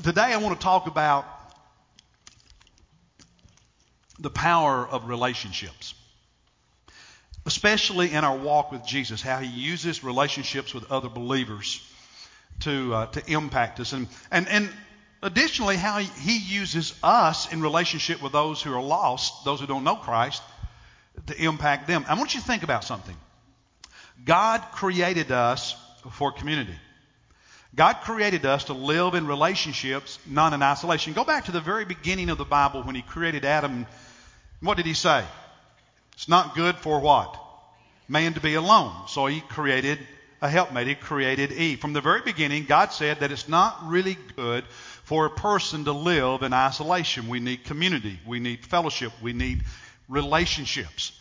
Today I want to talk about the power of relationships, especially in our walk with Jesus, how he uses relationships with other believers to, uh, to impact us. And, and, and additionally, how he, he uses us in relationship with those who are lost, those who don't know Christ, to impact them. I want you to think about something. God created us for community. God created us to live in relationships, not in isolation. Go back to the very beginning of the Bible when He created Adam. What did He say? It's not good for what? Man to be alone. So He created a helpmate. He created Eve. From the very beginning, God said that it's not really good for a person to live in isolation. We need community. We need fellowship. We need relationships.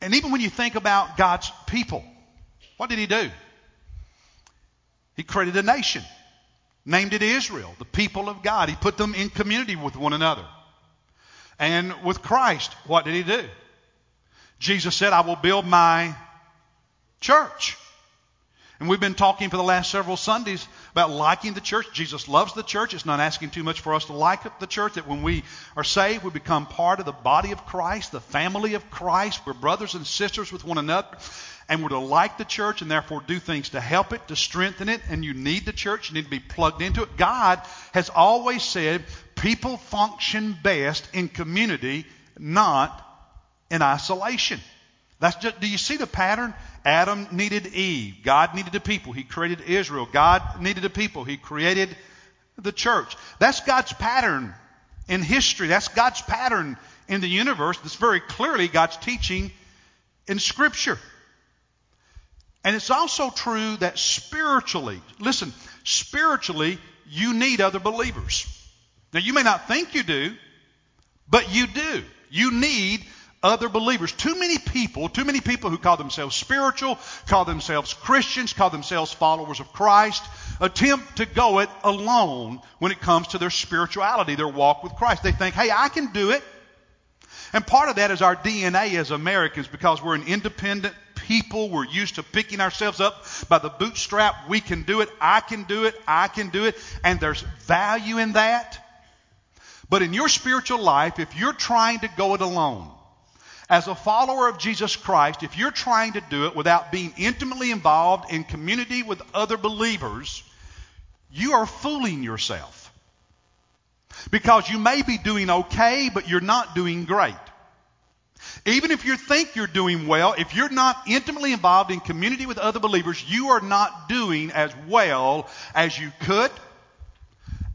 And even when you think about God's people, what did He do? He created a nation, named it Israel, the people of God. He put them in community with one another. And with Christ, what did he do? Jesus said, I will build my church. And we've been talking for the last several Sundays about liking the church. Jesus loves the church. It's not asking too much for us to like the church. That when we are saved, we become part of the body of Christ, the family of Christ. We're brothers and sisters with one another and we're to like the church and therefore do things to help it, to strengthen it, and you need the church, you need to be plugged into it. God has always said people function best in community, not in isolation. That's just, do you see the pattern? Adam needed Eve. God needed a people. He created Israel. God needed a people. He created the church. That's God's pattern in history. That's God's pattern in the universe. That's very clearly God's teaching in Scripture. And it's also true that spiritually, listen, spiritually, you need other believers. Now, you may not think you do, but you do. You need other believers. Too many people, too many people who call themselves spiritual, call themselves Christians, call themselves followers of Christ, attempt to go it alone when it comes to their spirituality, their walk with Christ. They think, hey, I can do it. And part of that is our DNA as Americans because we're an independent people. We're used to picking ourselves up by the bootstrap. We can do it. I can do it. I can do it. And there's value in that. But in your spiritual life, if you're trying to go it alone, as a follower of Jesus Christ, if you're trying to do it without being intimately involved in community with other believers, you are fooling yourself. Because you may be doing okay, but you're not doing great. Even if you think you're doing well, if you're not intimately involved in community with other believers, you are not doing as well as you could,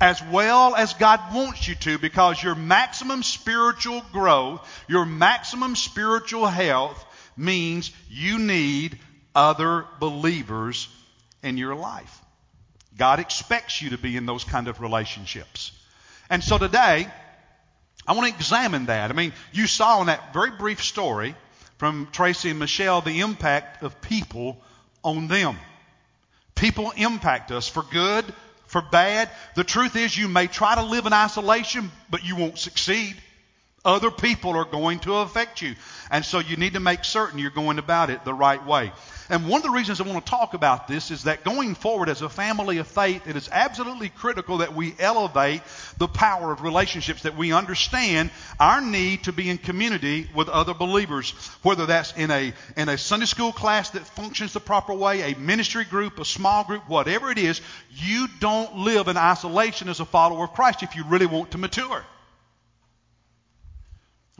as well as God wants you to, because your maximum spiritual growth, your maximum spiritual health means you need other believers in your life. God expects you to be in those kind of relationships. And so today, I want to examine that. I mean, you saw in that very brief story from Tracy and Michelle the impact of people on them. People impact us for good, for bad. The truth is, you may try to live in isolation, but you won't succeed. Other people are going to affect you. And so you need to make certain you're going about it the right way. And one of the reasons I want to talk about this is that going forward as a family of faith, it is absolutely critical that we elevate the power of relationships, that we understand our need to be in community with other believers, whether that's in a, in a Sunday school class that functions the proper way, a ministry group, a small group, whatever it is, you don't live in isolation as a follower of Christ if you really want to mature.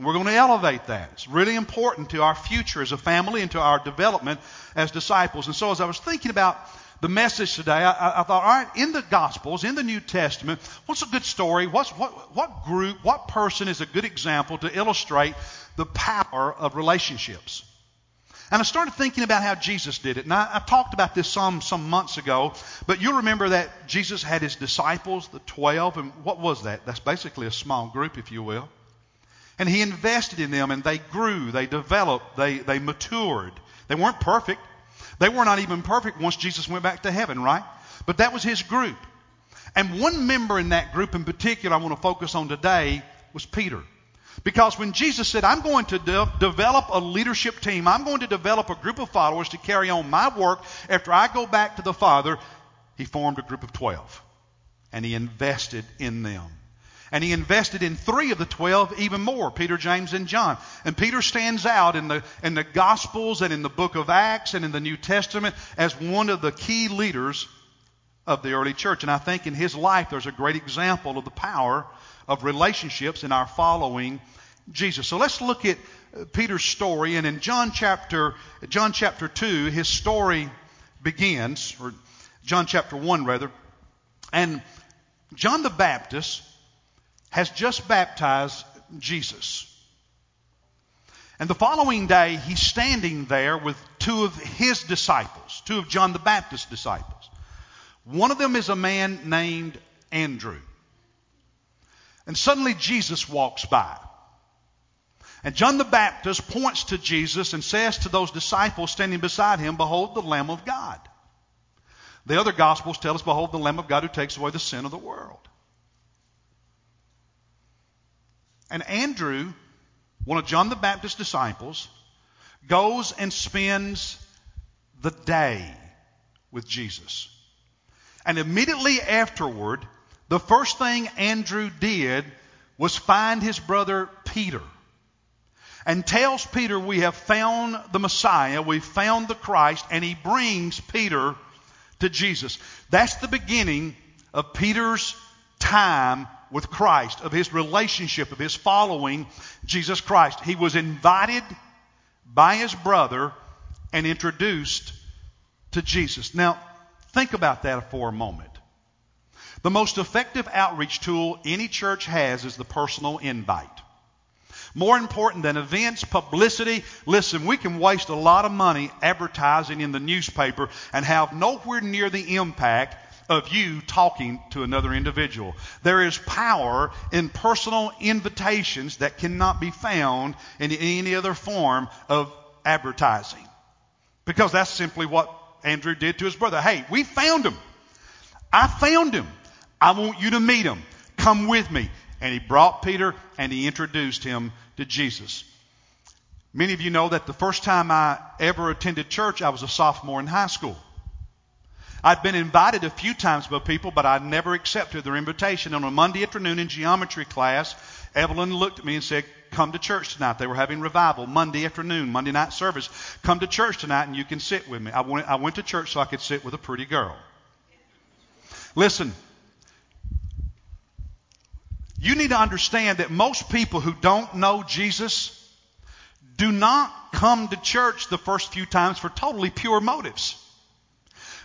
We're going to elevate that. It's really important to our future as a family and to our development as disciples. And so, as I was thinking about the message today, I, I, thought, all right, in the Gospels, in the New Testament, what's a good story? What's, what, what group, what person is a good example to illustrate the power of relationships? And I started thinking about how Jesus did it. And I, I talked about this some, some months ago, but you'll remember that Jesus had his disciples, the 12, and what was that? That's basically a small group, if you will. And he invested in them and they grew, they developed, they, they matured. They weren't perfect. They were not even perfect once Jesus went back to heaven, right? But that was his group. And one member in that group in particular I want to focus on today was Peter. Because when Jesus said, I'm going to de- develop a leadership team, I'm going to develop a group of followers to carry on my work after I go back to the Father, he formed a group of 12. and he invested in them. And he invested in three of the twelve even more Peter, James, and John. And Peter stands out in the, in the Gospels and in the book of Acts and in the New Testament as one of the key leaders of the early church. And I think in his life there's a great example of the power of relationships in our following Jesus. So let's look at uh, Peter's story. And in John chapter, John chapter 2, his story begins, or John chapter 1 rather. And John the Baptist has just baptized Jesus. And the following day, he's standing there with two of his disciples, two of John the Baptist's disciples. One of them is a man named Andrew. And suddenly Jesus walks by. And John the Baptist points to Jesus and says to those disciples standing beside him, Behold the Lamb of God. The other Gospels tell us, Behold the Lamb of God who takes away the sin of the world. And Andrew, one of John the Baptist's disciples, goes and spends the day with Jesus. And immediately afterward, the first thing Andrew did was find his brother Peter and tells Peter, We have found the Messiah, we've found the Christ, and he brings Peter to Jesus. That's the beginning of Peter's time with Christ, of his relationship, of his following Jesus Christ. He was invited by his brother and introduced to Jesus. Now, think about that for a moment. The most effective outreach tool any church has is the personal invite. More important than events, publicity. Listen, we can waste a lot of money advertising in the newspaper and have nowhere near the impact of you talking to another individual. There is power in personal invitations that cannot be found in any other form of advertising. Because that's simply what Andrew did to his brother. Hey, we found him. I found him. I want you to meet him. Come with me. And he brought Peter and he introduced him to Jesus. Many of you know that the first time I ever attended church, I was a sophomore in high school. I'd been invited a few times by people, but I never accepted their invitation. On a Monday afternoon in geometry class, Evelyn looked at me and said, Come to church tonight. They were having revival Monday afternoon, Monday night service. Come to church tonight and you can sit with me. I went, I went to church so I could sit with a pretty girl. Listen, you need to understand that most people who don't know Jesus do not come to church the first few times for totally pure motives.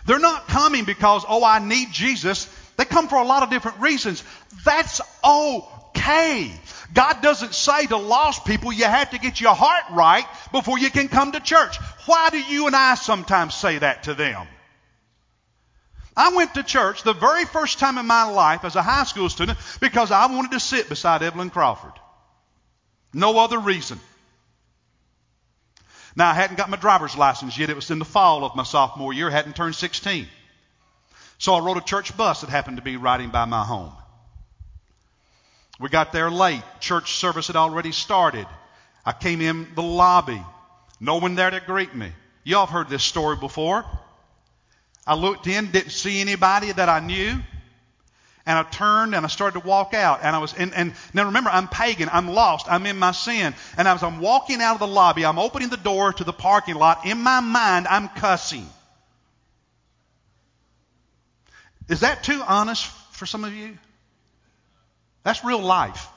They're not coming because, oh, I need Jesus. They come for a lot of different reasons. That's okay. God doesn't say to lost people, you have to get your heart right before you can come to church. Why do you and I sometimes say that to them? I went to church the very first time in my life as a high school student because I wanted to sit beside Evelyn Crawford. No other reason. Now, I hadn't got my driver's license yet. It was in the fall of my sophomore year. I hadn't turned 16. So I rode a church bus that happened to be riding by my home. We got there late. Church service had already started. I came in the lobby. No one there to greet me. Y'all have heard this story before. I looked in, didn't see anybody that I knew and I turned and I started to walk out. And I was, and, and now remember, I'm pagan. I'm lost. I'm in my sin. And as I'm walking out of the lobby, I'm opening the door to the parking lot. In my mind, I'm cussing. Is that too honest for some of you? That's real life.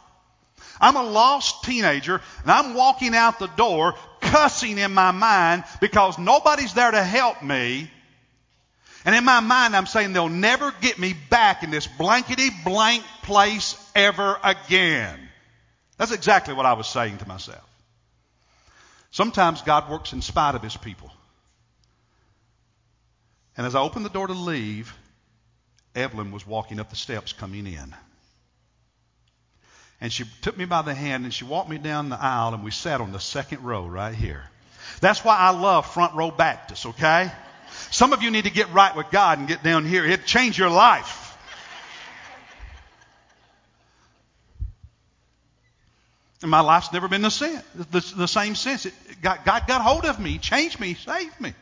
I'm a lost teenager and I'm walking out the door cussing in my mind because nobody's there to help me. And in my mind, I'm saying they'll never get me back in this blankety blank place ever again. That's exactly what I was saying to myself. Sometimes God works in spite of his people. And as I opened the door to leave, Evelyn was walking up the steps coming in. And she took me by the hand and she walked me down the aisle and we sat on the second row right here. That's why I love front row Baptists, okay? Some of you need to get right with God and get down here. It'd change your life. And my life's never been the same, the, the same since. God, God got hold of me, changed me, saved me.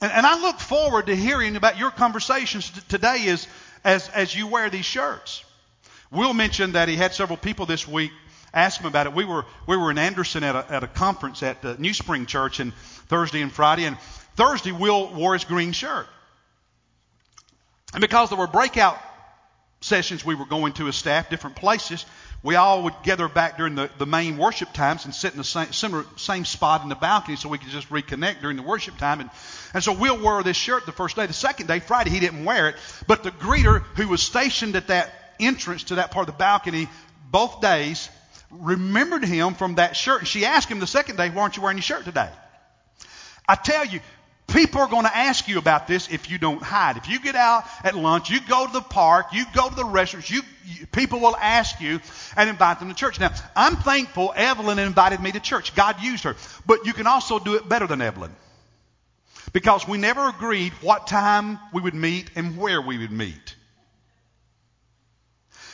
And, and I look forward to hearing about your conversations t- today as, as, as you wear these shirts. Will mentioned that he had several people this week ask him about it. We were, we were in Anderson at a, at a conference at the New Spring Church and Thursday and Friday. And Thursday, Will wore his green shirt. And because there were breakout sessions we were going to as staff, different places, we all would gather back during the, the main worship times and sit in the same, similar, same spot in the balcony so we could just reconnect during the worship time. And, and so Will wore this shirt the first day. The second day, Friday, he didn't wear it. But the greeter who was stationed at that entrance to that part of the balcony both days remembered him from that shirt. And she asked him the second day, Why aren't you wearing your shirt today? I tell you, people are going to ask you about this if you don't hide. If you get out at lunch, you go to the park, you go to the restaurants, you, you, people will ask you and invite them to church. Now, I'm thankful Evelyn invited me to church. God used her. But you can also do it better than Evelyn. Because we never agreed what time we would meet and where we would meet.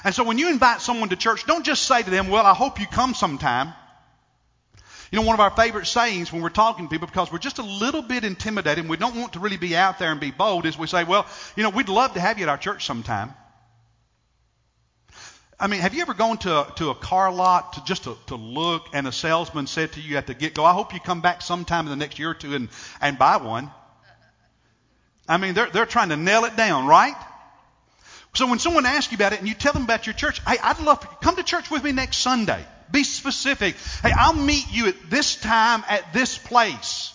And so when you invite someone to church, don't just say to them, Well, I hope you come sometime. You know, one of our favorite sayings when we're talking to people, because we're just a little bit intimidated and we don't want to really be out there and be bold, is we say, Well, you know, we'd love to have you at our church sometime. I mean, have you ever gone to to a car lot to just to, to look and a salesman said to you at the get go, I hope you come back sometime in the next year or two and, and buy one? I mean, they're, they're trying to nail it down, right? So when someone asks you about it and you tell them about your church, hey, I'd love for you come to church with me next Sunday. Be specific. Hey, I'll meet you at this time at this place.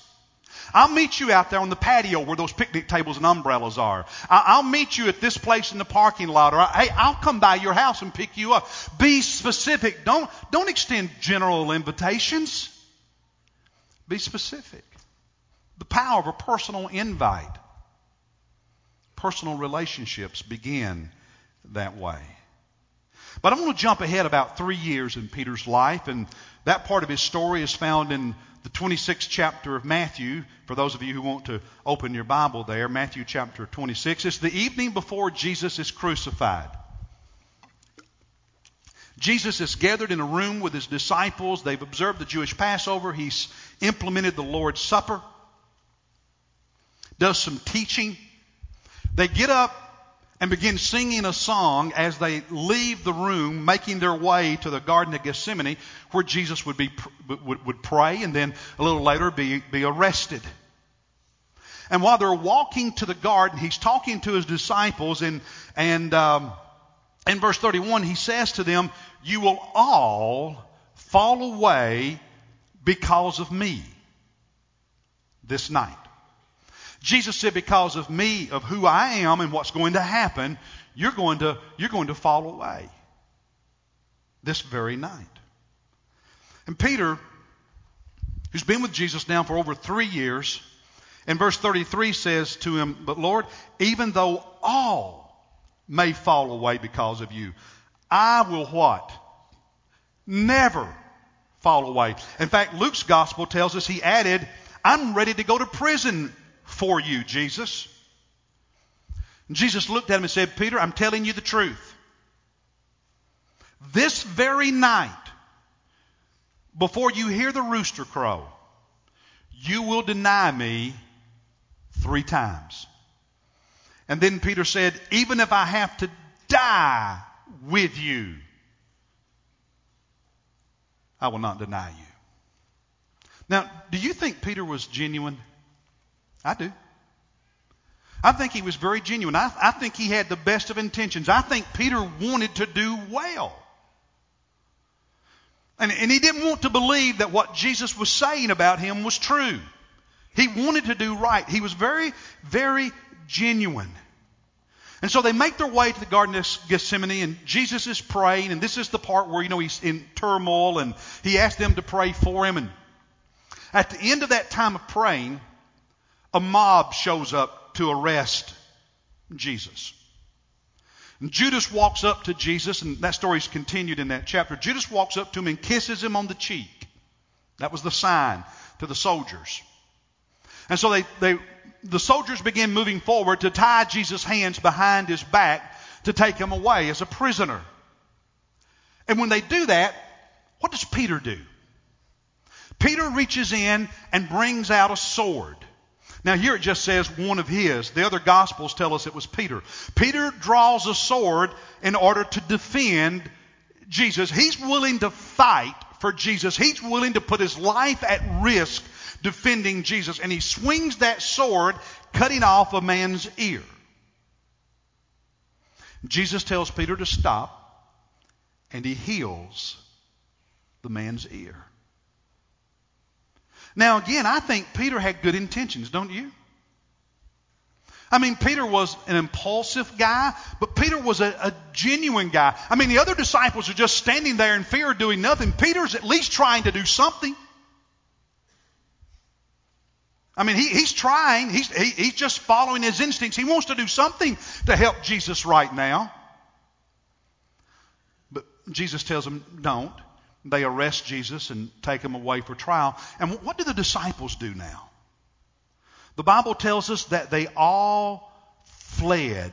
I'll meet you out there on the patio where those picnic tables and umbrellas are. I'll meet you at this place in the parking lot. Or, hey, I'll come by your house and pick you up. Be specific. Don't, don't extend general invitations. Be specific. The power of a personal invite. Personal relationships begin that way. But I'm going to jump ahead about three years in Peter's life, and that part of his story is found in the 26th chapter of Matthew. For those of you who want to open your Bible there, Matthew chapter 26. It's the evening before Jesus is crucified. Jesus is gathered in a room with his disciples. They've observed the Jewish Passover. He's implemented the Lord's Supper, does some teaching. They get up and begin singing a song as they leave the room, making their way to the Garden of Gethsemane, where Jesus would, be, would, would pray and then a little later be, be arrested. And while they're walking to the garden, he's talking to his disciples, and, and um, in verse 31, he says to them, You will all fall away because of me this night. Jesus said, because of me, of who I am and what's going to happen, you're going to, you're going to fall away this very night. And Peter, who's been with Jesus now for over three years, in verse 33 says to him, But Lord, even though all may fall away because of you, I will what? Never fall away. In fact, Luke's gospel tells us he added, I'm ready to go to prison for you, Jesus. And Jesus looked at him and said, Peter, I'm telling you the truth. This very night, before you hear the rooster crow, you will deny me three times. And then Peter said, Even if I have to die with you, I will not deny you. Now, do you think Peter was genuine? I do. I think he was very genuine. I, I think he had the best of intentions. I think Peter wanted to do well. And, and he didn't want to believe that what Jesus was saying about him was true. He wanted to do right. He was very, very genuine. And so they make their way to the Garden of Gethsemane, and Jesus is praying, and this is the part where, you know, he's in turmoil, and he asked them to pray for him. And at the end of that time of praying, a mob shows up to arrest Jesus. And Judas walks up to Jesus, and that story is continued in that chapter. Judas walks up to him and kisses him on the cheek. That was the sign to the soldiers. And so they, they, the soldiers begin moving forward to tie Jesus' hands behind his back to take him away as a prisoner. And when they do that, what does Peter do? Peter reaches in and brings out a sword. Now, here it just says one of his. The other Gospels tell us it was Peter. Peter draws a sword in order to defend Jesus. He's willing to fight for Jesus. He's willing to put his life at risk defending Jesus. And he swings that sword, cutting off a man's ear. Jesus tells Peter to stop, and he heals the man's ear. Now, again, I think Peter had good intentions, don't you? I mean, Peter was an impulsive guy, but Peter was a, a, genuine guy. I mean, the other disciples are just standing there in fear, doing nothing. Peter's at least trying to do something. I mean, he, he's trying. He's, he, he's just following his instincts. He wants to do something to help Jesus right now. But Jesus tells him, don't. They arrest Jesus and take him away for trial. And what do the disciples do now? The Bible tells us that they all fled.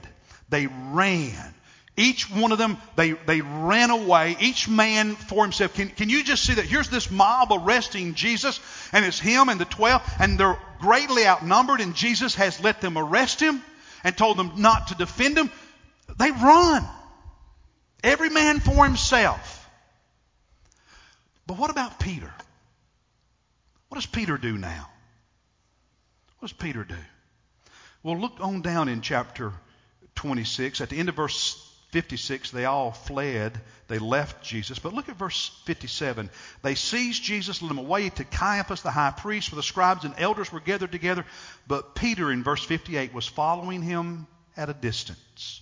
They ran. Each one of them, they, they ran away, each man for himself. Can, can you just see that? Here's this mob arresting Jesus, and it's him and the twelve, and they're greatly outnumbered, and Jesus has let them arrest him and told them not to defend him. They run. Every man for himself. But what about Peter? What does Peter do now? What does Peter do? Well, look on down in chapter 26. At the end of verse 56, they all fled. They left Jesus. But look at verse 57. They seized Jesus, led him away to Caiaphas, the high priest, where the scribes and elders were gathered together. But Peter, in verse 58, was following him at a distance.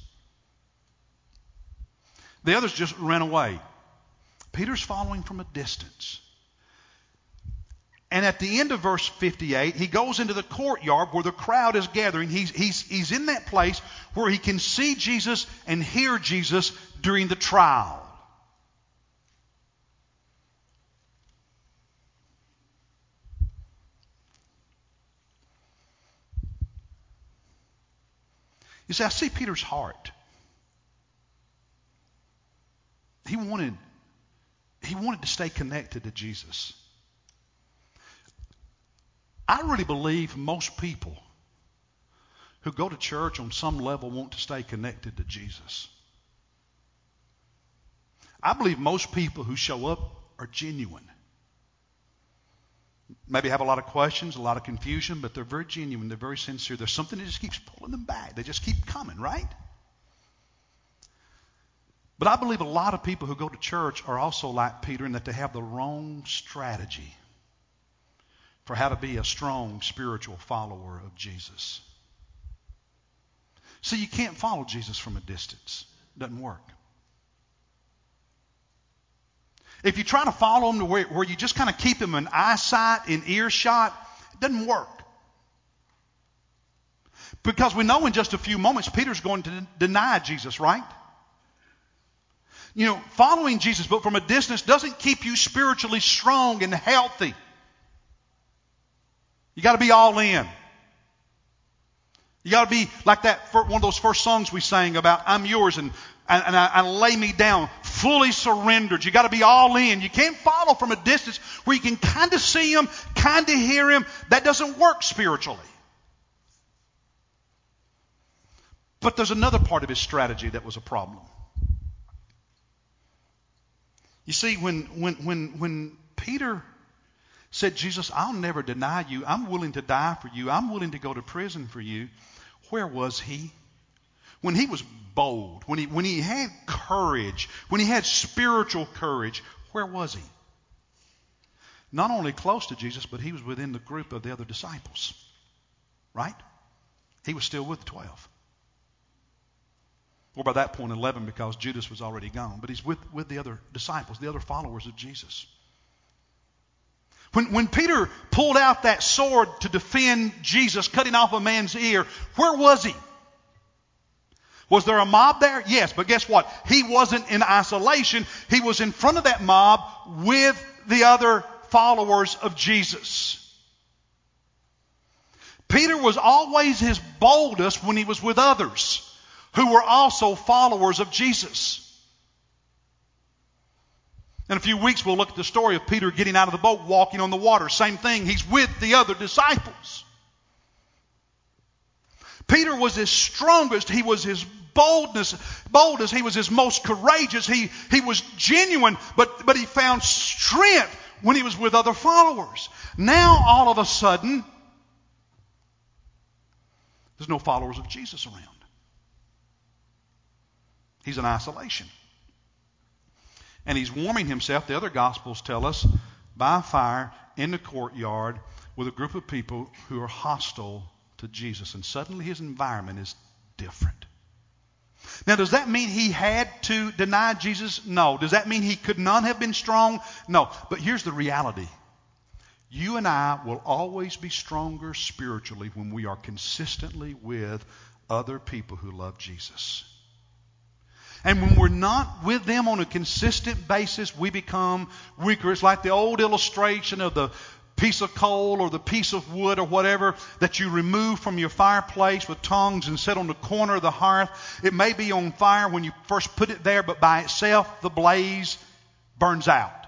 The others just ran away. Peter's following from a distance. And at the end of verse 58, he goes into the courtyard where the crowd is gathering. He's, he's, he's in that place where he can see Jesus and hear Jesus during the trial. You see, I see Peter's heart. He wanted he wanted to stay connected to Jesus. I really believe most people who go to church on some level want to stay connected to Jesus. I believe most people who show up are genuine. Maybe have a lot of questions, a lot of confusion, but they're very genuine. They're very sincere. There's something that just keeps pulling them back. They just keep coming, right? But I believe a lot of people who go to church are also like Peter in that they have the wrong strategy for how to be a strong spiritual follower of Jesus. See, you can't follow Jesus from a distance. It doesn't work. If you try to follow him to where, where you just kind of keep him in eyesight, in earshot, it doesn't work. Because we know in just a few moments Peter's going to deny Jesus, right? You know, following Jesus, but from a distance, doesn't keep you spiritually strong and healthy. You got to be all in. You got to be like that, one of those first songs we sang about, I'm yours, and, and, and I, I lay me down, fully surrendered. You got to be all in. You can't follow from a distance where you can kind of see him, kind of hear him. That doesn't work spiritually. But there's another part of his strategy that was a problem. You see, when, when, when, when Peter said, Jesus, I'll never deny you. I'm willing to die for you. I'm willing to go to prison for you. Where was he? When he was bold, when he, when he had courage, when he had spiritual courage, where was he? Not only close to Jesus, but he was within the group of the other disciples. Right? He was still with the 12. Or by that point, 11 because Judas was already gone. But he's with, with the other disciples, the other followers of Jesus. When, when Peter pulled out that sword to defend Jesus, cutting off a man's ear, where was he? Was there a mob there? Yes, but guess what? He wasn't in isolation. He was in front of that mob with the other followers of Jesus. Peter was always his boldest when he was with others who were also followers of Jesus. In a few weeks, we'll look at the story of Peter getting out of the boat, walking on the water. Same thing, he's with the other disciples. Peter was his strongest. He was his boldness, boldest. He was his most courageous. He, he was genuine, but, but he found strength when he was with other followers. Now, all of a sudden, there's no followers of Jesus around. He's in isolation. And he's warming himself, the other Gospels tell us, by fire in the courtyard with a group of people who are hostile to Jesus. And suddenly his environment is different. Now, does that mean he had to deny Jesus? No. Does that mean he could not have been strong? No. But here's the reality you and I will always be stronger spiritually when we are consistently with other people who love Jesus. And when we're not with them on a consistent basis, we become weaker. It's like the old illustration of the piece of coal or the piece of wood or whatever that you remove from your fireplace with tongs and set on the corner of the hearth. It may be on fire when you first put it there, but by itself, the blaze burns out.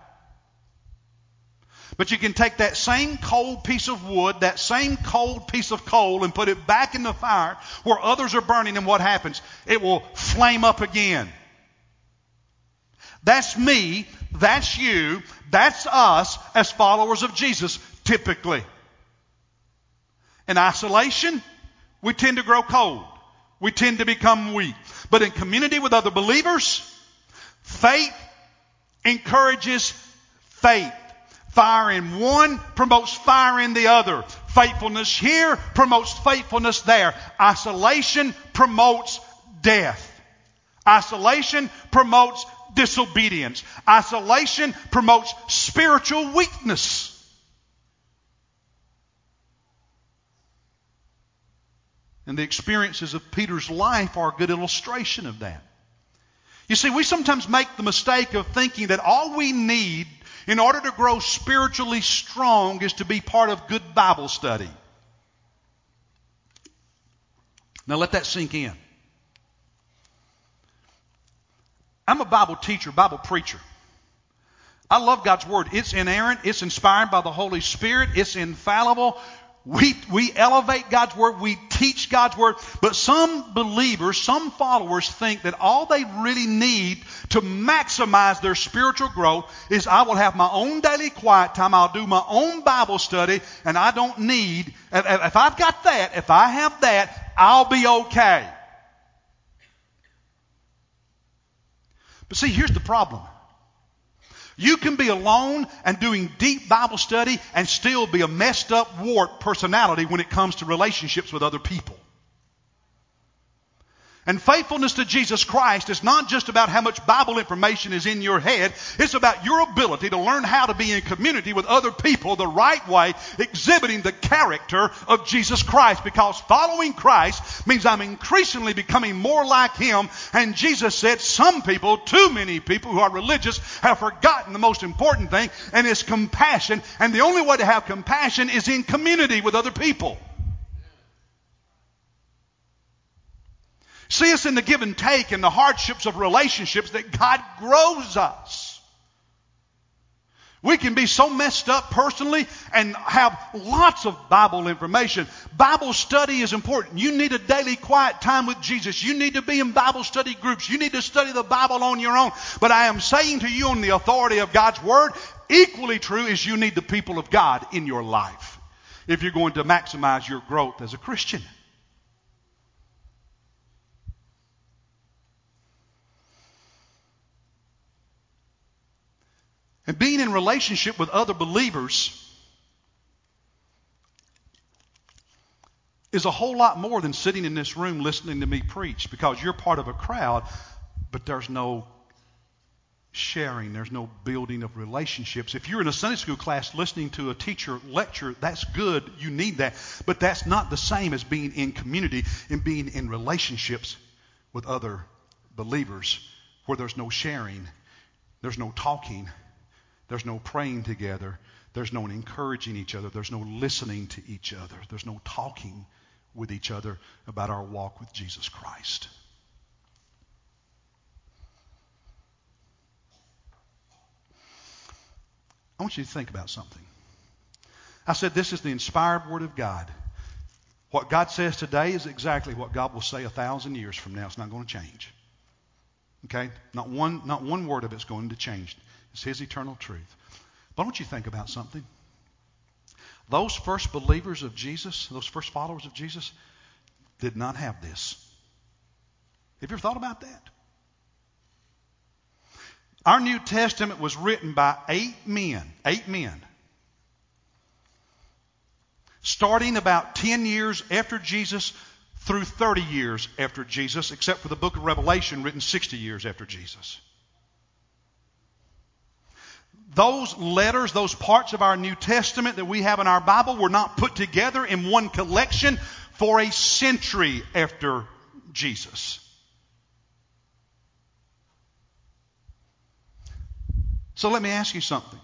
But you can take that same cold piece of wood, that same cold piece of coal, and put it back in the fire where others are burning, and what happens? It will flame up again. That's me. That's you. That's us as followers of Jesus, typically. In isolation, we tend to grow cold. We tend to become weak. But in community with other believers, faith encourages faith. Fire in one promotes fire in the other. Faithfulness here promotes faithfulness there. Isolation promotes death. Isolation promotes disobedience. Isolation promotes spiritual weakness. And the experiences of Peter's life are a good illustration of that. You see, we sometimes make the mistake of thinking that all we need in order to grow spiritually strong is to be part of good Bible study. Now let that sink in. I'm a Bible teacher, Bible preacher. I love God's Word. It's inerrant, it's inspired by the Holy Spirit, it's infallible. We, we elevate God's Word, we teach God's Word, but some believers, some followers think that all they really need to maximize their spiritual growth is I will have my own daily quiet time, I'll do my own Bible study, and I don't need, if I've got that, if I have that, I'll be okay. But see, here's the problem. You can be alone and doing deep Bible study and still be a messed up, warped personality when it comes to relationships with other people. And faithfulness to Jesus Christ is not just about how much Bible information is in your head. It's about your ability to learn how to be in community with other people the right way, exhibiting the character of Jesus Christ. Because following Christ means I'm increasingly becoming more like Him. And Jesus said some people, too many people who are religious, have forgotten the most important thing, and it's compassion. And the only way to have compassion is in community with other people. See us in the give and take and the hardships of relationships that God grows us. We can be so messed up personally and have lots of Bible information. Bible study is important. You need a daily quiet time with Jesus. You need to be in Bible study groups. You need to study the Bible on your own. But I am saying to you on the authority of God's Word, equally true is you need the people of God in your life if you're going to maximize your growth as a Christian. And being in relationship with other believers is a whole lot more than sitting in this room listening to me preach because you're part of a crowd, but there's no sharing, there's no building of relationships. If you're in a Sunday school class listening to a teacher lecture, that's good, you need that, but that's not the same as being in community and being in relationships with other believers where there's no sharing, there's no talking, there's no praying together. There's no encouraging each other. There's no listening to each other. There's no talking with each other about our walk with Jesus Christ. I want you to think about something. I said this is the inspired Word of God. What God says today is exactly what God will say a thousand years from now. It's not going to change. Okay? Not one, not one word of it's going to change. It's His eternal truth. But want you think about something. Those first believers of Jesus, those first followers of Jesus, did not have this. Have you ever thought about that? Our New Testament was written by eight men, eight men, starting about 10 years after Jesus through 30 years after Jesus, except for the book of Revelation written 60 years after Jesus. Those letters, those parts of our New Testament that we have in our Bible were not put together in one collection for a century after Jesus. So let me ask you something.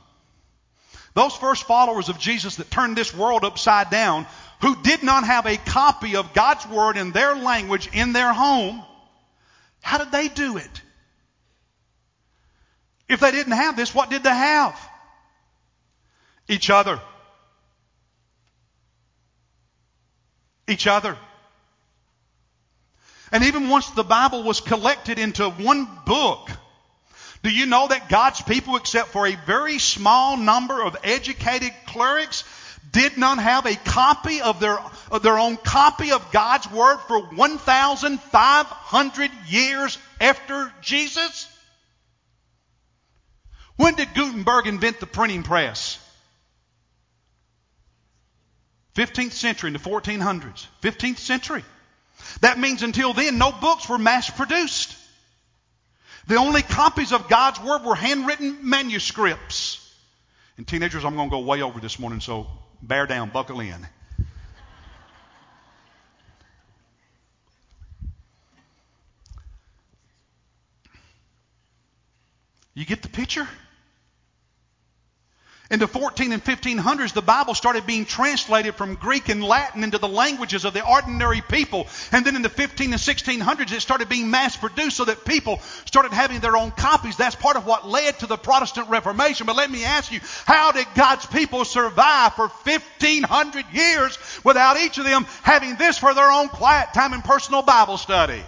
Those first followers of Jesus that turned this world upside down, who did not have a copy of God's Word in their language in their home, how did they do it? If they didn't have this, what did they have? Each other. Each other. And even once the Bible was collected into one book, do you know that God's people, except for a very small number of educated clerics, did not have a copy of their, of their own copy of God's Word for 1,500 years after Jesus? When did Gutenberg invent the printing press? 15th century in the 1400s. 15th century. That means until then, no books were mass produced. The only copies of God's Word were handwritten manuscripts. And teenagers, I'm going to go way over this morning, so bear down, buckle in. You get the picture? In the 14 and 1500s, the Bible started being translated from Greek and Latin into the languages of the ordinary people. And then in the 15 and 1600s, it started being mass produced so that people started having their own copies. That's part of what led to the Protestant Reformation. But let me ask you, how did God's people survive for 1500 years without each of them having this for their own quiet time and personal Bible study?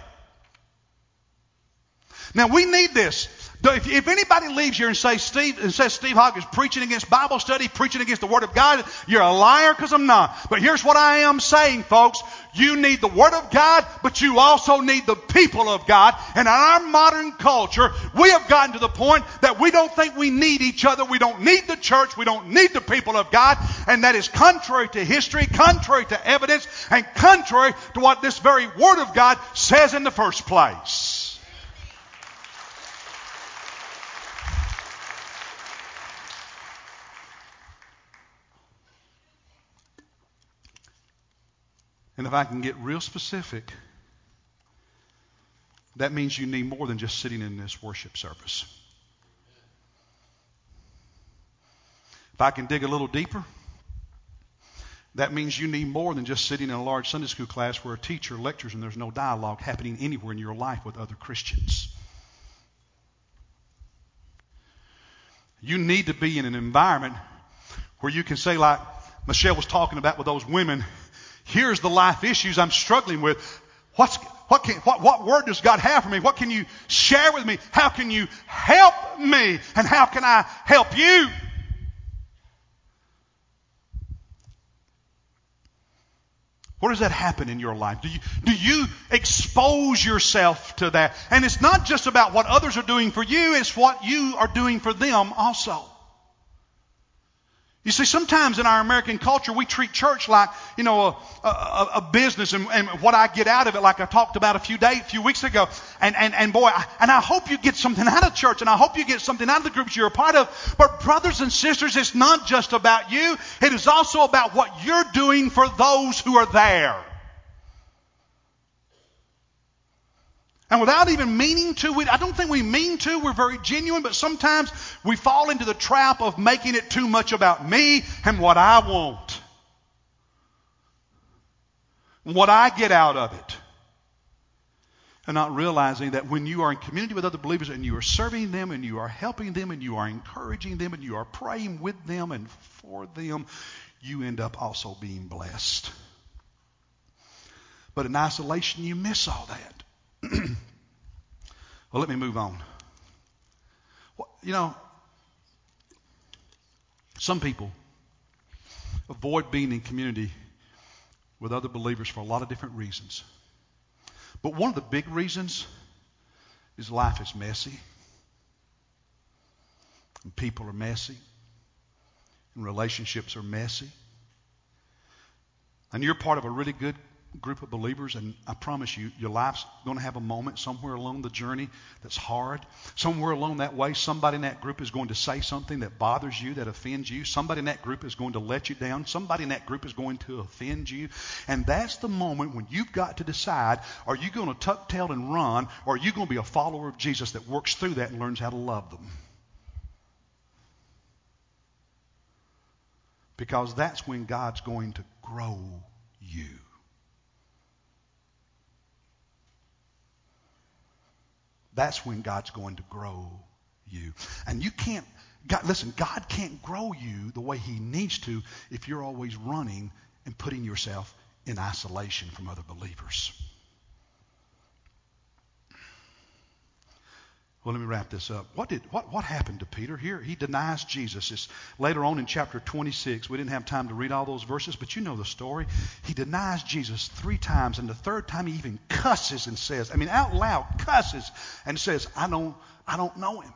Now we need this. If, if anybody leaves here and says Steve and says Steve Hogg is preaching against Bible study, preaching against the Word of God, you're a liar because I'm not. But here's what I am saying, folks. You need the Word of God, but you also need the people of God. And in our modern culture, we have gotten to the point that we don't think we need each other. We don't need the church. We don't need the people of God. And that is contrary to history, contrary to evidence, and contrary to what this very Word of God says in the first place. And if I can get real specific, that means you need more than just sitting in this worship service. If I can dig a little deeper, that means you need more than just sitting in a large Sunday school class where a teacher lectures and there's no dialogue happening anywhere in your life with other Christians. You need to be in an environment where you can say, like Michelle was talking about with those women Here's the life issues I'm struggling with. What's, what, can, what, what word does God have for me? What can you share with me? How can you help me? And how can I help you? Where does that happen in your life? Do you, do you expose yourself to that? And it's not just about what others are doing for you, it's what you are doing for them also. You see, sometimes in our American culture, we treat church like, you know, a, a, a business and, and, what I get out of it, like I talked about a few days, a few weeks ago. And, and, and boy, I, and I hope you get something out of church and I hope you get something out of the groups you're a part of. But brothers and sisters, it's not just about you. It is also about what you're doing for those who are there. And without even meaning to, we, I don't think we mean to, we're very genuine, but sometimes we fall into the trap of making it too much about me and what I want. What I get out of it. And not realizing that when you are in community with other believers and you are serving them and you are helping them and you are encouraging them and you are praying with them and for them, you end up also being blessed. But in isolation, you miss all that. well, let me move on. You know, some people avoid being in community with other believers for a lot of different reasons. But one of the big reasons is life is messy. And people are messy. And relationships are messy. And you're part of a really good group of believers, and I promise you, your life's going to have a moment somewhere along the journey that's hard. Somewhere along that way, somebody in that group is going to say something that bothers you, that offends you. Somebody in that group is going to let you down. Somebody in that group is going to offend you. And that's the moment when you've got to decide are you going to tuck tail and run, or are you going to be a follower of Jesus that works through that and learns how to love them? Because that's when God's going to grow you. That's when God's going to grow you. And you can't, God, listen, God can't grow you the way He needs to if you're always running and putting yourself in isolation from other believers. Well, let me wrap this up. What did what what happened to Peter here? He denies Jesus. It's later on in chapter 26. We didn't have time to read all those verses, but you know the story. He denies Jesus three times, and the third time he even cusses and says, I mean, out loud cusses and says, "I don't I don't know him."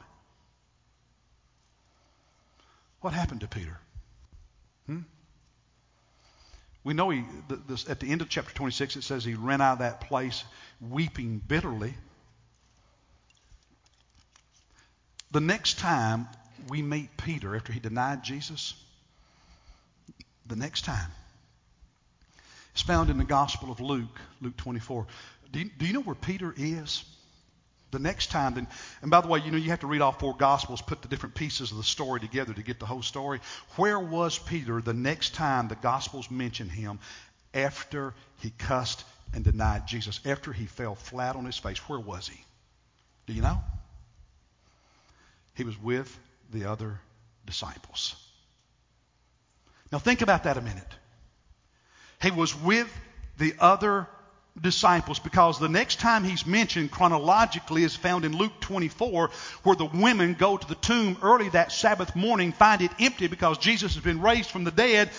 What happened to Peter? Hmm? We know he this, at the end of chapter 26 it says he ran out of that place weeping bitterly. The next time we meet Peter after he denied Jesus, the next time, it's found in the Gospel of Luke, Luke 24. Do you, do you know where Peter is? The next time, then, and by the way, you know, you have to read all four Gospels, put the different pieces of the story together to get the whole story. Where was Peter the next time the Gospels mention him after he cussed and denied Jesus? After he fell flat on his face, where was he? Do you know? He was with the other disciples. Now think about that a minute. He was with the other disciples because the next time he's mentioned chronologically is found in Luke 24 where the women go to the tomb early that Sabbath morning, find it empty because Jesus has been raised from the dead.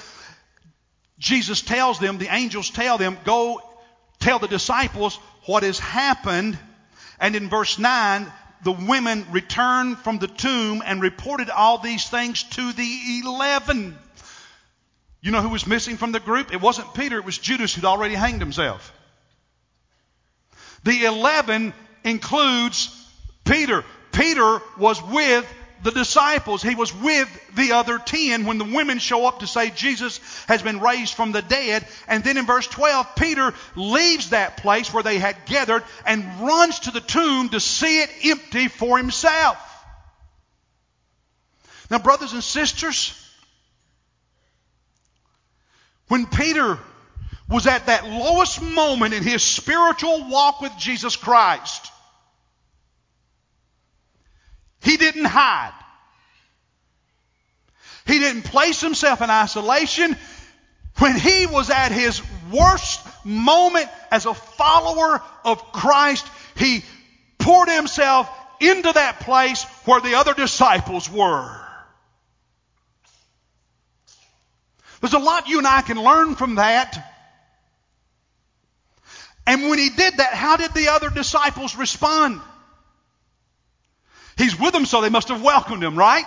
Jesus tells them, the angels tell them, go tell the disciples what has happened. And in verse 9, the women returned from the tomb and reported all these things to the eleven. You know who was missing from the group? It wasn't Peter, it was Judas who'd already hanged himself. The eleven includes Peter. Peter was with the disciples. He was with the other ten when the women show up to say Jesus has been raised from the dead. And then in verse 12, Peter leaves that place where they had gathered and runs to the tomb to see it empty for himself. Now, brothers and sisters, when Peter was at that lowest moment in his spiritual walk with Jesus Christ, he didn't hide. He didn't place himself in isolation. When he was at his worst moment as a follower of Christ, he poured himself into that place where the other disciples were. There's a lot you and I can learn from that. And when he did that, how did the other disciples respond? He's with them, so they must have welcomed him, right?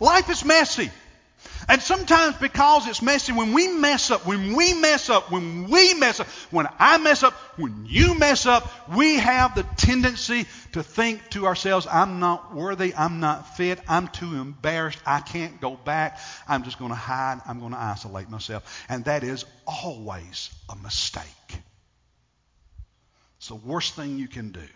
Life is messy. And sometimes because it's messy, when we mess up, when we mess up, when we mess up, when I mess up, when you mess up, we have the tendency to think to ourselves, I'm not worthy, I'm not fit, I'm too embarrassed, I can't go back, I'm just going to hide, I'm going to isolate myself. And that is always a mistake. It's the worst thing you can do.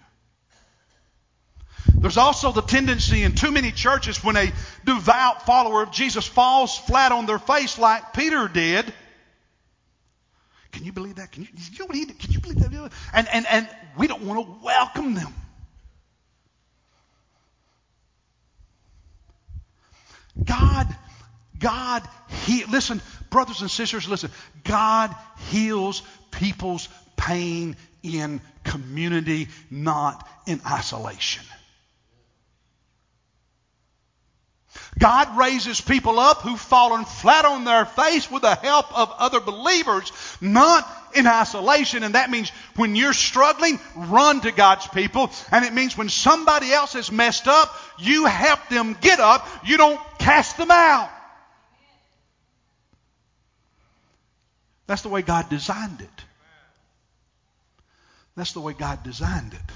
There's also the tendency in too many churches when a devout follower of Jesus falls flat on their face like Peter did. Can you believe that? Can you, you know did? Can you believe that? And, and, and we don't want to welcome them. God, God, he, listen, brothers and sisters, listen. God heals people's pain in community, not in isolation. God raises people up who've fallen flat on their face with the help of other believers, not in isolation. And that means when you're struggling, run to God's people. And it means when somebody else has messed up, you help them get up. You don't cast them out. That's the way God designed it. That's the way God designed it.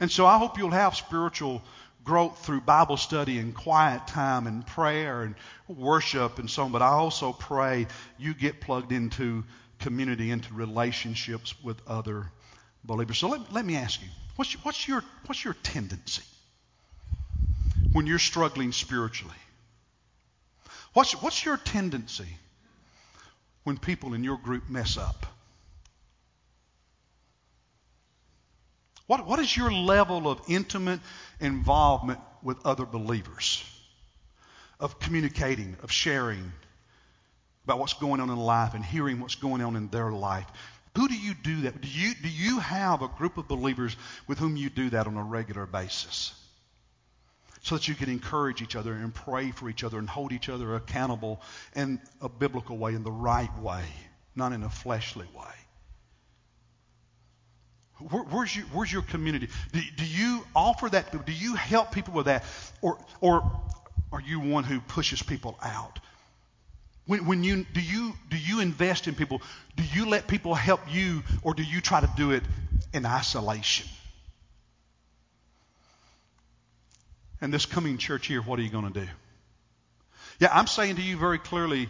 And so I hope you'll have spiritual growth through Bible study and quiet time and prayer and worship and so on. But I also pray you get plugged into community, into relationships with other believers. So let, let me ask you, what's, your, what's, your, what's your tendency when you're struggling spiritually? What's, what's your tendency when people in your group mess up? What, what is your level of intimate involvement with other believers? Of communicating, of sharing about what's going on in life and hearing what's going on in their life. Who do you do that? Do you, do you have a group of believers with whom you do that on a regular basis? So that you can encourage each other and pray for each other and hold each other accountable in a biblical way, in the right way, not in a fleshly way. Where, where's, your, where's your community? Do, do you offer that? Do you help people with that? Or, or are you one who pushes people out? When, when you, do, you, do you invest in people? Do you let people help you, or do you try to do it in isolation? And this coming church here, what are you going to do? Yeah, I'm saying to you very clearly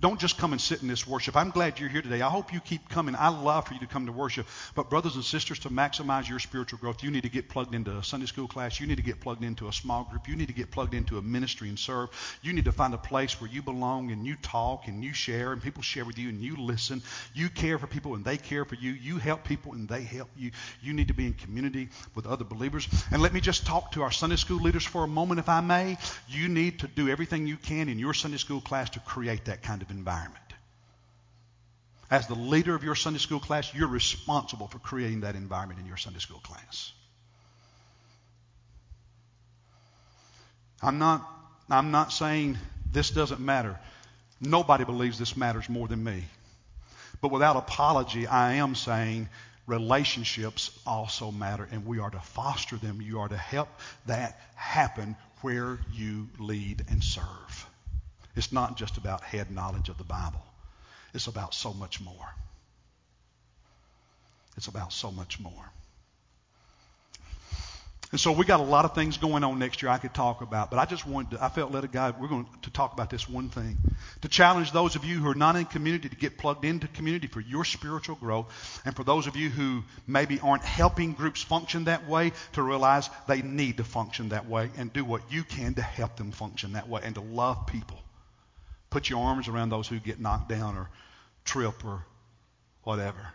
don't just come and sit in this worship. I'm glad you're here today. I hope you keep coming. I love for you to come to worship. But, brothers and sisters, to maximize your spiritual growth, you need to get plugged into a Sunday school class. You need to get plugged into a small group. You need to get plugged into a ministry and serve. You need to find a place where you belong and you talk and you share and people share with you and you listen. You care for people and they care for you. You help people and they help you. You need to be in community with other believers. And let me just talk to our Sunday school leaders for a moment, if I may. You need to do everything you can in your Sunday school class to create that kind of environment. As the leader of your Sunday school class, you're responsible for creating that environment in your Sunday school class. I'm not, I'm not saying this doesn't matter. Nobody believes this matters more than me. But without apology, I am saying relationships also matter, and we are to foster them. You are to help that happen where you lead and serve. It's not just about head knowledge of the Bible, it's about so much more. It's about so much more. And so we got a lot of things going on next year I could talk about, but I just wanted to, I felt led of God, we're going to talk about this one thing. To challenge those of you who are not in community to get plugged into community for your spiritual growth, and for those of you who maybe aren't helping groups function that way, to realize they need to function that way and do what you can to help them function that way and to love people. Put your arms around those who get knocked down or trip or whatever.